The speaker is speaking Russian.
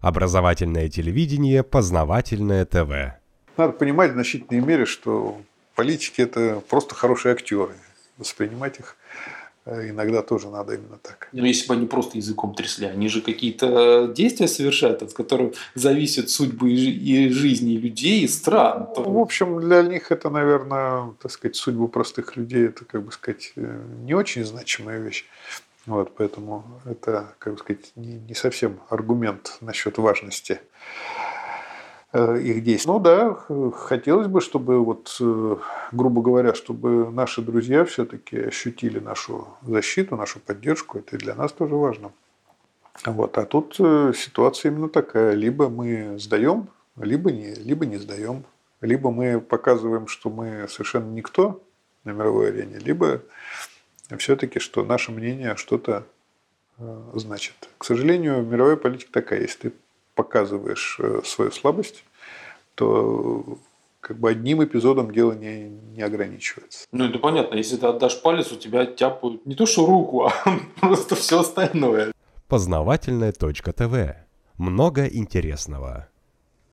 Образовательное телевидение, познавательное ТВ. Надо понимать в значительной мере, что политики – это просто хорошие актеры. Воспринимать их э, иногда тоже надо именно так. Но если бы они просто языком трясли, они же какие-то действия совершают, от которых зависят судьбы и жизни людей и стран. В общем, для них это, наверное, так сказать, судьбу простых людей, это, как бы сказать, э, не очень значимая вещь. Вот, поэтому это, как сказать, не, не совсем аргумент насчет важности э, их действий. Ну да, хотелось бы, чтобы вот, э, грубо говоря, чтобы наши друзья все-таки ощутили нашу защиту, нашу поддержку. Это и для нас тоже важно. Вот. А тут э, ситуация именно такая. Либо мы сдаем, либо не, либо не сдаем. Либо мы показываем, что мы совершенно никто на мировой арене, либо все-таки, что наше мнение что-то э, значит. К сожалению, мировая политика такая. Если ты показываешь э, свою слабость, то как бы одним эпизодом дело не, не ограничивается. Ну, это понятно. Если ты отдашь палец, у тебя тяпают не то что руку, а просто все остальное. Познавательная точка ТВ. Много интересного.